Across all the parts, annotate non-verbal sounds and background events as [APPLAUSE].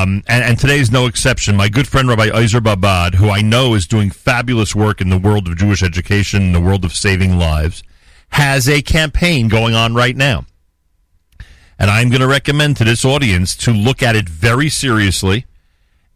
Um, and, and is no exception. My good friend Rabbi Izer Babad, who I know is doing fabulous work in the world of Jewish education, in the world of saving lives, has a campaign going on right now. And I'm going to recommend to this audience to look at it very seriously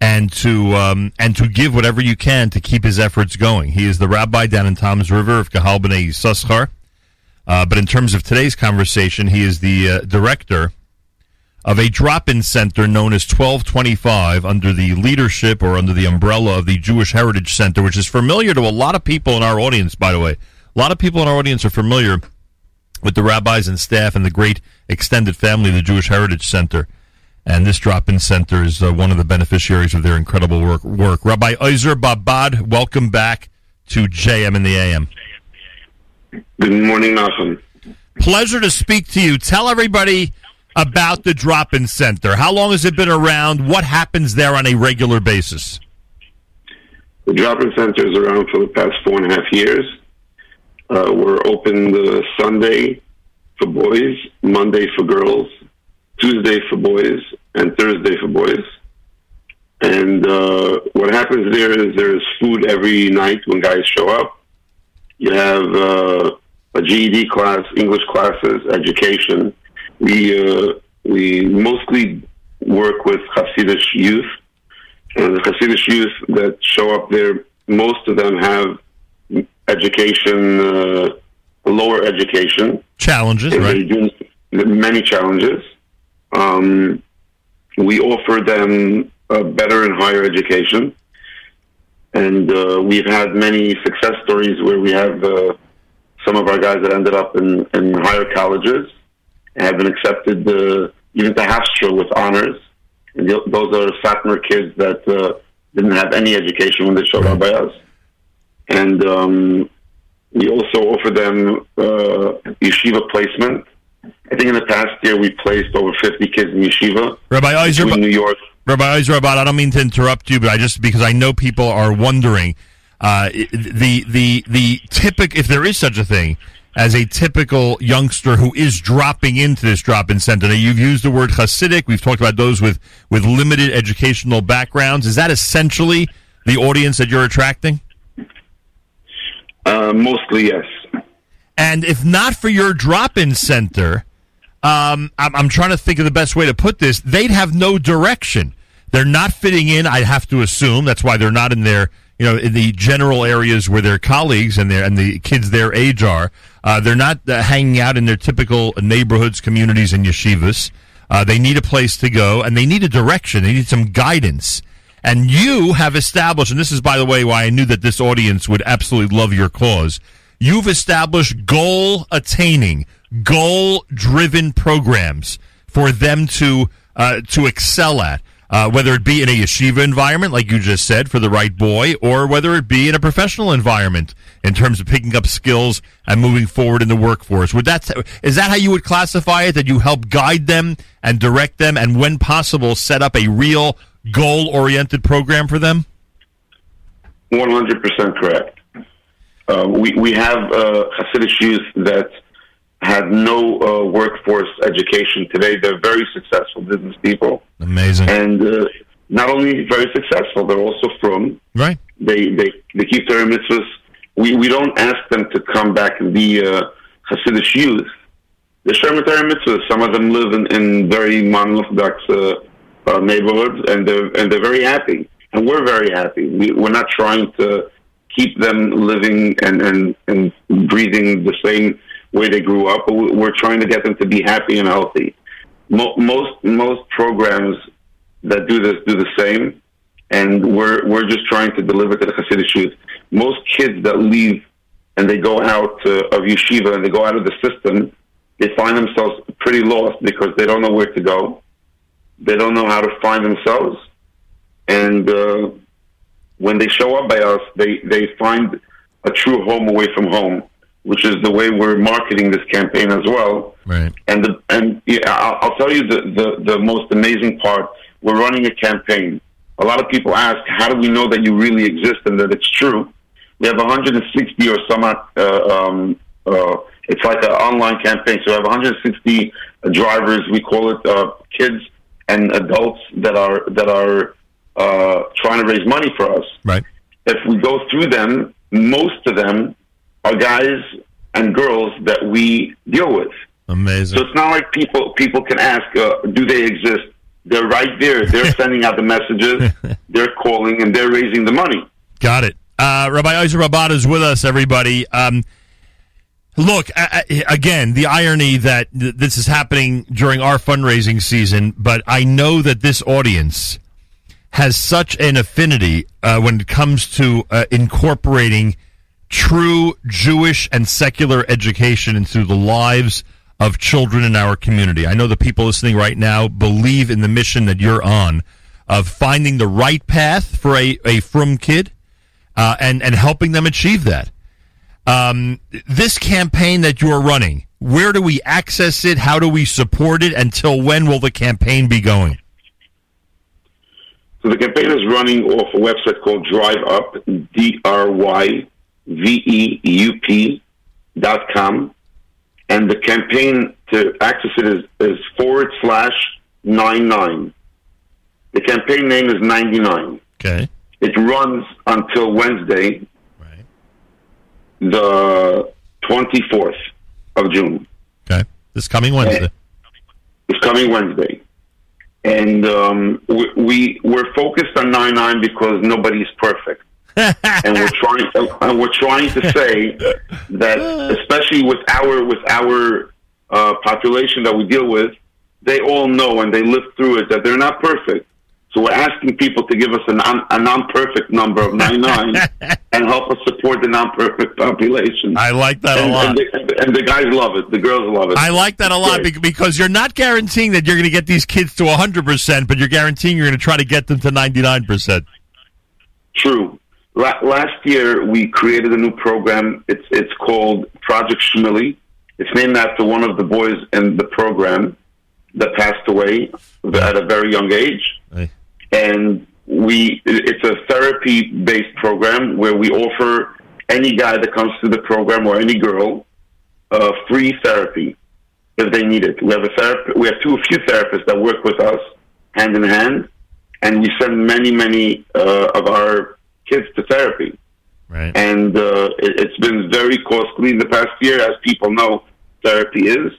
and to um, and to give whatever you can to keep his efforts going. He is the rabbi down in Toms River of Kahal B'nai Yissaschar. Uh, but in terms of today's conversation, he is the uh, director of a drop-in center known as 1225 under the leadership or under the umbrella of the Jewish Heritage Center, which is familiar to a lot of people in our audience, by the way. A lot of people in our audience are familiar with the rabbis and staff and the great extended family of the Jewish Heritage Center. And this drop-in center is uh, one of the beneficiaries of their incredible work. work. Rabbi Izer Babad, welcome back to JM in the AM. Good morning, Malcolm. Pleasure to speak to you. Tell everybody about the drop-in center. How long has it been around? What happens there on a regular basis? The drop-in center is around for the past four and a half years. Uh, we're open the Sunday for boys, Monday for girls, Tuesday for boys, and Thursday for boys. And uh, what happens there is there's food every night when guys show up. You have uh, a GED class, English classes, education. We uh, we mostly work with Hasidic youth, and the Hasidic youth that show up there, most of them have education, uh, lower education challenges, right? Many challenges. Um, we offer them a better and higher education, and uh, we've had many success stories where we have uh, some of our guys that ended up in, in higher colleges and have been accepted uh, even to Hofstra with honors. And those are Satmar kids that uh, didn't have any education when they showed up by us. And um, we also offer them uh, yeshiva placement. I think in the past year we placed over 50 kids in yeshiva Rabbi in New York. Rabbi Izer I don't mean to interrupt you, but I just because I know people are wondering uh, the the the typical if there is such a thing as a typical youngster who is dropping into this drop-in center. Now, you've used the word Hasidic. We've talked about those with with limited educational backgrounds. Is that essentially the audience that you're attracting? Uh, mostly, yes. And if not for your drop-in center, um, I'm, I'm trying to think of the best way to put this. They'd have no direction. They're not fitting in. I have to assume that's why they're not in their, you know, in the general areas where their colleagues and their and the kids their age are. Uh, they're not uh, hanging out in their typical neighborhoods, communities, and yeshivas. Uh, they need a place to go, and they need a direction. They need some guidance. And you have established, and this is, by the way, why I knew that this audience would absolutely love your cause. You've established goal attaining, goal driven programs for them to uh, to excel at. Uh, whether it be in a yeshiva environment, like you just said, for the right boy, or whether it be in a professional environment in terms of picking up skills and moving forward in the workforce. Would that is that how you would classify it? That you help guide them and direct them, and when possible, set up a real goal-oriented program for them? One hundred percent correct. Uh, we we have uh, Hasidic youth that had no uh, workforce education today. They're very successful business people, Amazing. and uh, not only very successful, they're also from. Right. They they they keep their mitzvahs. We we don't ask them to come back and be uh, Hasidic youth. They're shomer mitzvahs. Some of them live in, in very non-orthodox uh, uh, neighborhoods, and they're and they're very happy, and we're very happy. We, we're not trying to keep them living and and and breathing the same way they grew up. We're trying to get them to be happy and healthy. Most most programs that do this do the same, and we're we're just trying to deliver to the Hasidic youth. Most kids that leave and they go out uh, of yeshiva and they go out of the system, they find themselves pretty lost because they don't know where to go. They don't know how to find themselves, and uh, when they show up by us, they they find a true home away from home, which is the way we're marketing this campaign as well. Right. And the and yeah, I'll, I'll tell you the, the the most amazing part. We're running a campaign. A lot of people ask, how do we know that you really exist and that it's true? We have 160 or some. Uh, um, uh, it's like an online campaign. So we have 160 drivers. We call it uh, kids and adults that are that are uh, trying to raise money for us. Right. If we go through them, most of them are guys and girls that we deal with. Amazing. So it's not like people people can ask, uh, do they exist? They're right there. They're [LAUGHS] sending out the messages. [LAUGHS] They're calling and they're raising the money. Got it. Uh, Rabbi Isaac Babad is with us, everybody. Um, look, again, the irony that th- this is happening during our fundraising season, but I know that this audience has such an affinity uh, when it comes to uh, incorporating true Jewish and secular education into the lives of children in our community. I know the people listening right now believe in the mission that you're on of finding the right path for a, a frum kid uh, and, and helping them achieve that. Um, this campaign that you're running, where do we access it? How do we support it? Until when will the campaign be going? So the campaign is running off a website called Drive Up, D R Y V E U P dot com. And the campaign to access it is, is forward slash nine nine. The campaign name is 99. Okay. It runs until Wednesday, Right. the 24th of June. Okay. This coming Wednesday. It's coming Wednesday. And um, we, we, we're focused on 99 because nobody's perfect. [LAUGHS] and we're trying and we're trying to say that especially with our with our uh, population that we deal with, they all know and they live through it that they're not perfect. So we're asking people to give us a, non, a non-perfect number of 99 [LAUGHS] and help us support the non-perfect population. I like that a lot. and, the, and the guys love it. The girls love it. I like that a lot Great. because you're not guaranteeing that you're going to get these kids to 100%, but you're guaranteeing you're going to try to get them to 99%. True. La- last year, we created a new program. It's it's called Project Schmilly. It's named after one of the boys in the program that passed away at a very young age. Hey. And we it's a therapy based program where we offer any guy that comes to the program or any girl uh, free therapy if they need it. We have a therap- we have two a few therapists that work with us hand in hand, and we send many many uh, of our kids to therapy. Right. And uh, it, it's been very costly in the past year, as people know therapy is.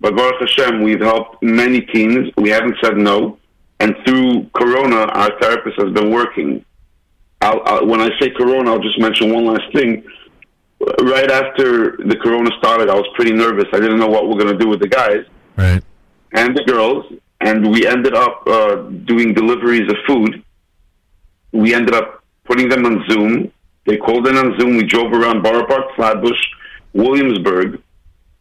But Baruch Hashem, we've helped many teens. We haven't said no. And through Corona, our therapist has been working. I'll, I'll, when I say Corona, I'll just mention one last thing. Right after the Corona started, I was pretty nervous. I didn't know what we're going to do with the guys Right. and the girls, and we ended up uh, doing deliveries of food. We ended up putting them on Zoom. They called in on Zoom. We drove around Borough Park, Flatbush, Williamsburg.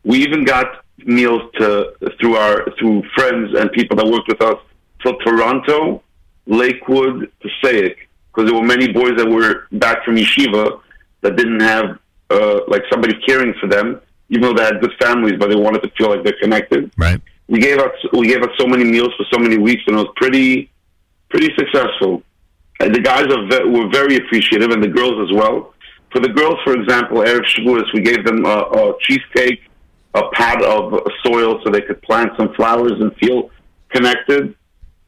We even got meals to through our through friends and people that worked with us till Toronto, Lakewood, Passaic, because there were many boys that were back from yeshiva that didn't have uh, like somebody caring for them, even though they had good families, but they wanted to feel like they're connected Right. we gave out we gave out so many meals for so many weeks, and it was pretty pretty successful. And the guys are were very appreciative, and the girls as well. For the girls, for example, Erev Shavuos, we gave them a, a cheesecake, a pad of soil so they could plant some flowers and feel connected,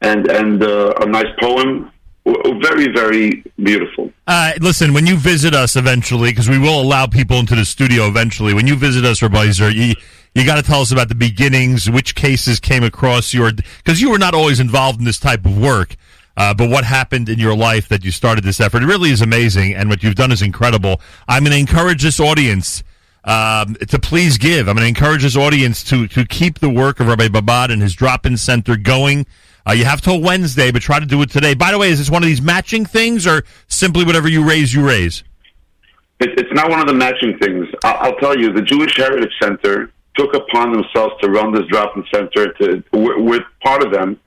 and and uh, a nice poem. Very very beautiful. Uh, listen, when you visit us eventually, because we will allow people into the studio eventually, when you visit us, Rabbi Zer, you, you got to tell us about the beginnings, which cases came across your, because you were not always involved in this type of work. Uh, but what happened in your life that you started this effort? It really is amazing, and what you've done is incredible. I'm going to encourage this audience um, to please give. I'm going to encourage this audience to to keep the work of Rabbi Babad and his drop-in center going. Uh, you have till Wednesday, but try to do it today. By the way, is this one of these matching things, or simply whatever you raise, you raise? It's not one of the matching things. I'll, tell you, the Jewish Heritage Center took upon themselves to run this drop-in center. To we're, we're part of them,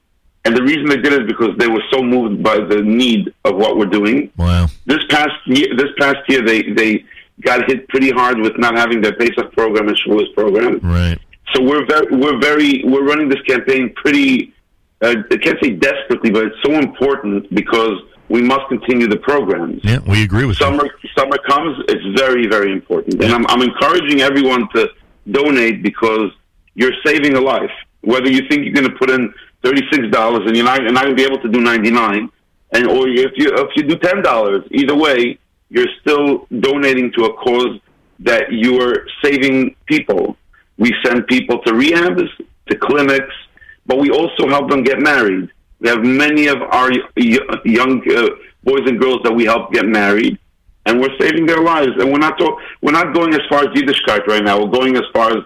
and the reason they did it is because they were so moved by the need of what we're doing. Wow. This past year, this past year, they they got hit pretty hard with not having their basic program and Shavuos program. Right. So we're very, we're very, we're running this campaign pretty. Uh, I can't say desperately, but it's so important because we must continue the programs Yeah, we agree with you. summer summer comes, it's very very important, and I'm I'm encouraging everyone to donate because you're saving a life. Whether you think you're going to put in thirty six dollars, and you're not you're not going to be able to do ninety nine. And or if you if you do ten dollars, either way, you're still donating to a cause that you are saving people. We send people to rehabs, to clinics, but we also help them get married. We have many of our young uh, boys and girls that we help get married, and we're saving their lives. And we're not to, we're not going as far as Yiddishkeit right now. We're going as far as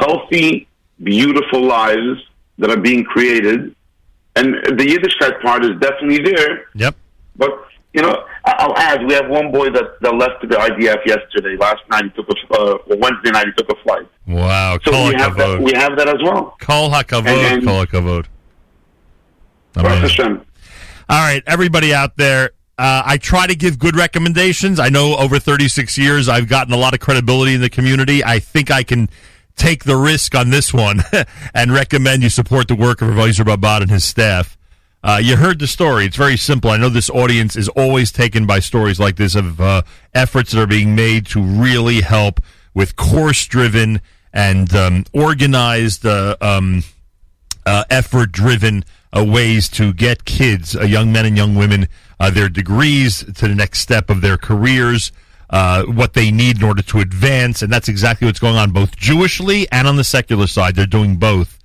healthy, beautiful lives that are being created. And the Yiddishkeit part is definitely there. Yep. But you know, I'll add, we have one boy that, that left the IDF yesterday. Last night he took a uh, Wednesday night he took a flight. Wow, so we have that. We have that as well. Kol hakavod, kol hakavod. All right, everybody out there. Uh, I try to give good recommendations. I know over 36 years I've gotten a lot of credibility in the community. I think I can take the risk on this one [LAUGHS] and recommend you support the work of Advisor Babad and his staff. Uh, you heard the story. It's very simple. I know this audience is always taken by stories like this of uh, efforts that are being made to really help with course driven and um, organized, uh, um, uh, effort driven uh, ways to get kids, uh, young men and young women, their degrees to the next step of their careers. What they need in order to advance, and that's exactly what's going on both Jewishly and on the secular side. They're doing both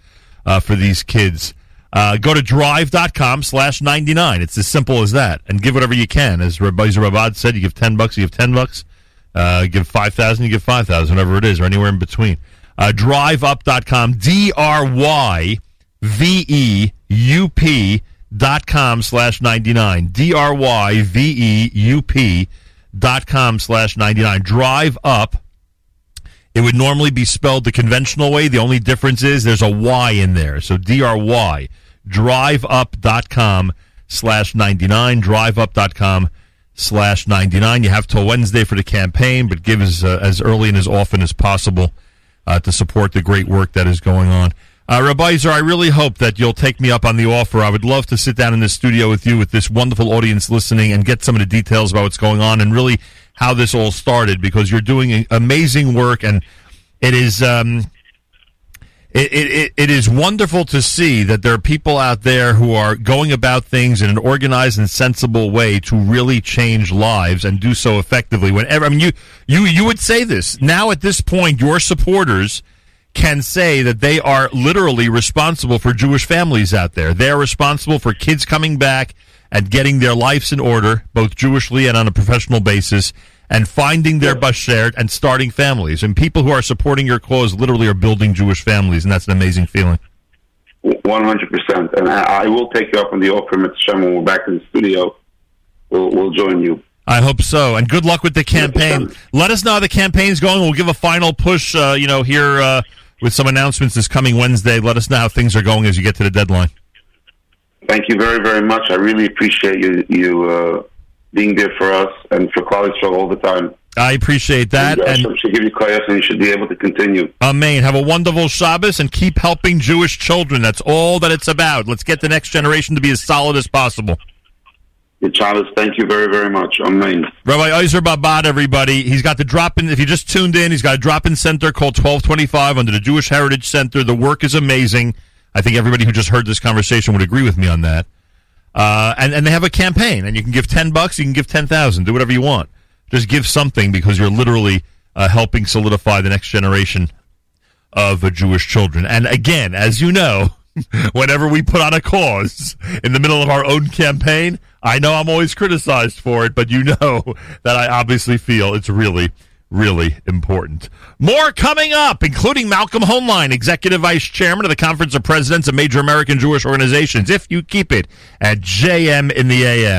for these kids. Uh, go to drive.com slash 99. It's as simple as that. And give whatever you can. As Rabbi Babad said, you give 10 bucks, you give 10 bucks. Uh, give 5,000, you give 5,000, whatever it is, or anywhere in between. Uh, dryveup.com, D-R-Y-V-E-U-P dot com slash 99. D-R-Y-V-E-U-P dot com slash 99. Drive up. It would normally be spelled the conventional way. The only difference is there's a Y in there. So D-R-Y drive up dryveup.com slash 99, drive up dryveup.com slash 99. You have till Wednesday for the campaign, but give as, uh, as early and as often as possible uh, to support the great work that is going on. Uh, Rabbi Zer, I really hope that you'll take me up on the offer. I would love to sit down in the studio with you, with this wonderful audience listening, and get some of the details about what's going on and really how this all started because you're doing amazing work and it is um, it, it, it is wonderful to see that there are people out there who are going about things in an organized and sensible way to really change lives and do so effectively. Whenever I mean, you you you would say this now at this point, your supporters can say that they are literally responsible for Jewish families out there. They are responsible for kids coming back and getting their lives in order, both Jewishly and on a professional basis and finding their bashert and starting families. And people who are supporting your cause literally are building Jewish families, and that's an amazing feeling. One hundred percent, and I, I, will take you up on the offer, Mr. Shem, when we're back in the studio. We'll, we'll join you. I hope so, and good luck with the campaign. 100%. Let us know how the campaign's going. We'll give a final push, uh, you know, here uh, with some announcements this coming Wednesday. Let us know how things are going as you get to the deadline. Thank you very, very much. I really appreciate you you uh, being there for us and for Klal Yisrael all the time. I appreciate that. And, and should give you koyach and you should be able to continue. Amen. Have a wonderful Shabbos and keep helping Jewish children. That's all that it's about. Let's get the next generation to be as solid as possible. Shabbos, thank you very, very much. Amen. Rabbi Ozer Babad, everybody. He's got the drop in, if you just tuned in, he's got a drop in center called 1225 under the Jewish Heritage Center. The work is amazing. I think everybody who just heard this conversation would agree with me on that. Uh, and, and they have a campaign, and you can give 10 bucks, you can give 10,000, do whatever you want. Just give something because you're literally uh, helping solidify the next generation of uh, Jewish children. And again, as you know, [LAUGHS] whenever we put on a cause in the middle of our own campaign, I know I'm always criticized for it, but you know [LAUGHS] that I obviously feel it's really really important. More coming up, including Malcolm Hoenlein, Executive Vice Chairman of the Conference of Presidents of Major American Jewish Organizations, if you keep it at JM in the AM.